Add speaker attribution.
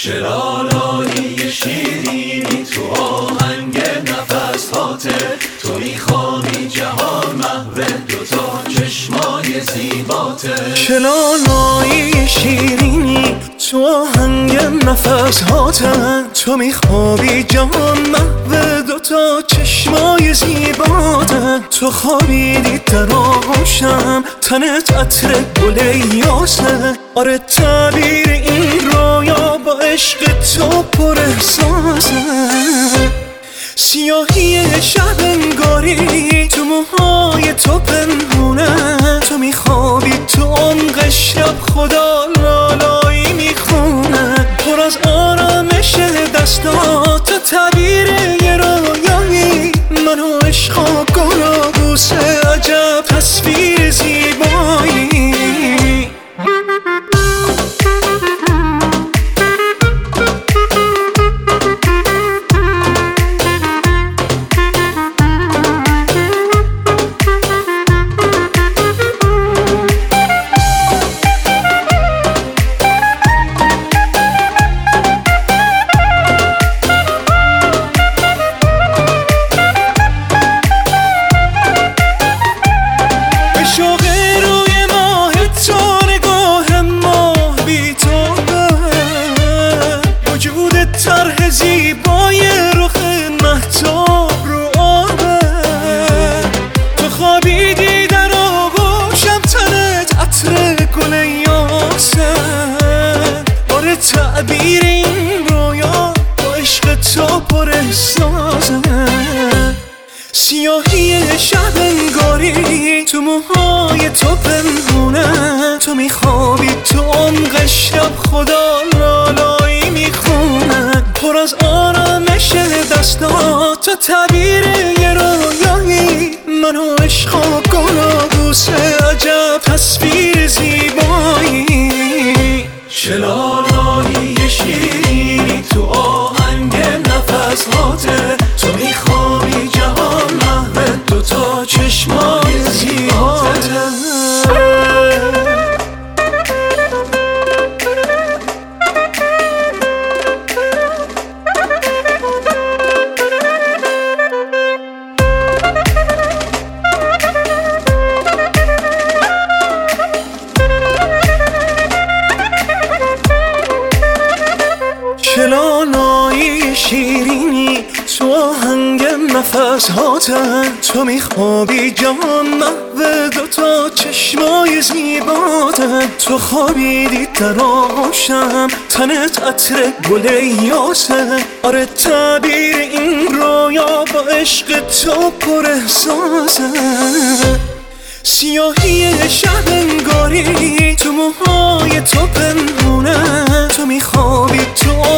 Speaker 1: شرالایی شیرینی تو آهنگ نفس هاته تو می‌خوانی جهان محو دوتا چشمای زیباته.
Speaker 2: شلالایی شیرینی تو آهنگ نفس هاته تو میخوابی جهان محو دوتا چشمای زیباته. تو خوابیدی در آغوشم تنت عطر گل یاسه. آره تعبیر این رویا عشق تو پر سیاهی شب انگاری تو موهای تو پنهونه تو میخوابی تو عمق شب خدا لالایی می‌خونه. پر از آرامش دستات زیبای رخ محتاب رو آبه. تو خوابیدی در آغوشم تنت عطر گل یاسه. بار تعبیر این رویا با عشق تو پر احساسه. سیاهی شب انگاری تو موهای تو پنهونه. تو میخوابی تو عمق شب خدا پر از آرامش دستات تو تعبیر یه رویایی. منو عشق و گل و بوسه عجب تصویر زیبایی.
Speaker 1: نفس
Speaker 2: هاتن تو میخوابی جهان محو دوتا چشمای زیباتن. تو خوابیدی در آغوشم تنت عطر گل یاسه آره تعبیر این رویا با عشق تو پر احساسه سیاهی شب انگاری تو موهای تو پنهونه. تو میخوابی تو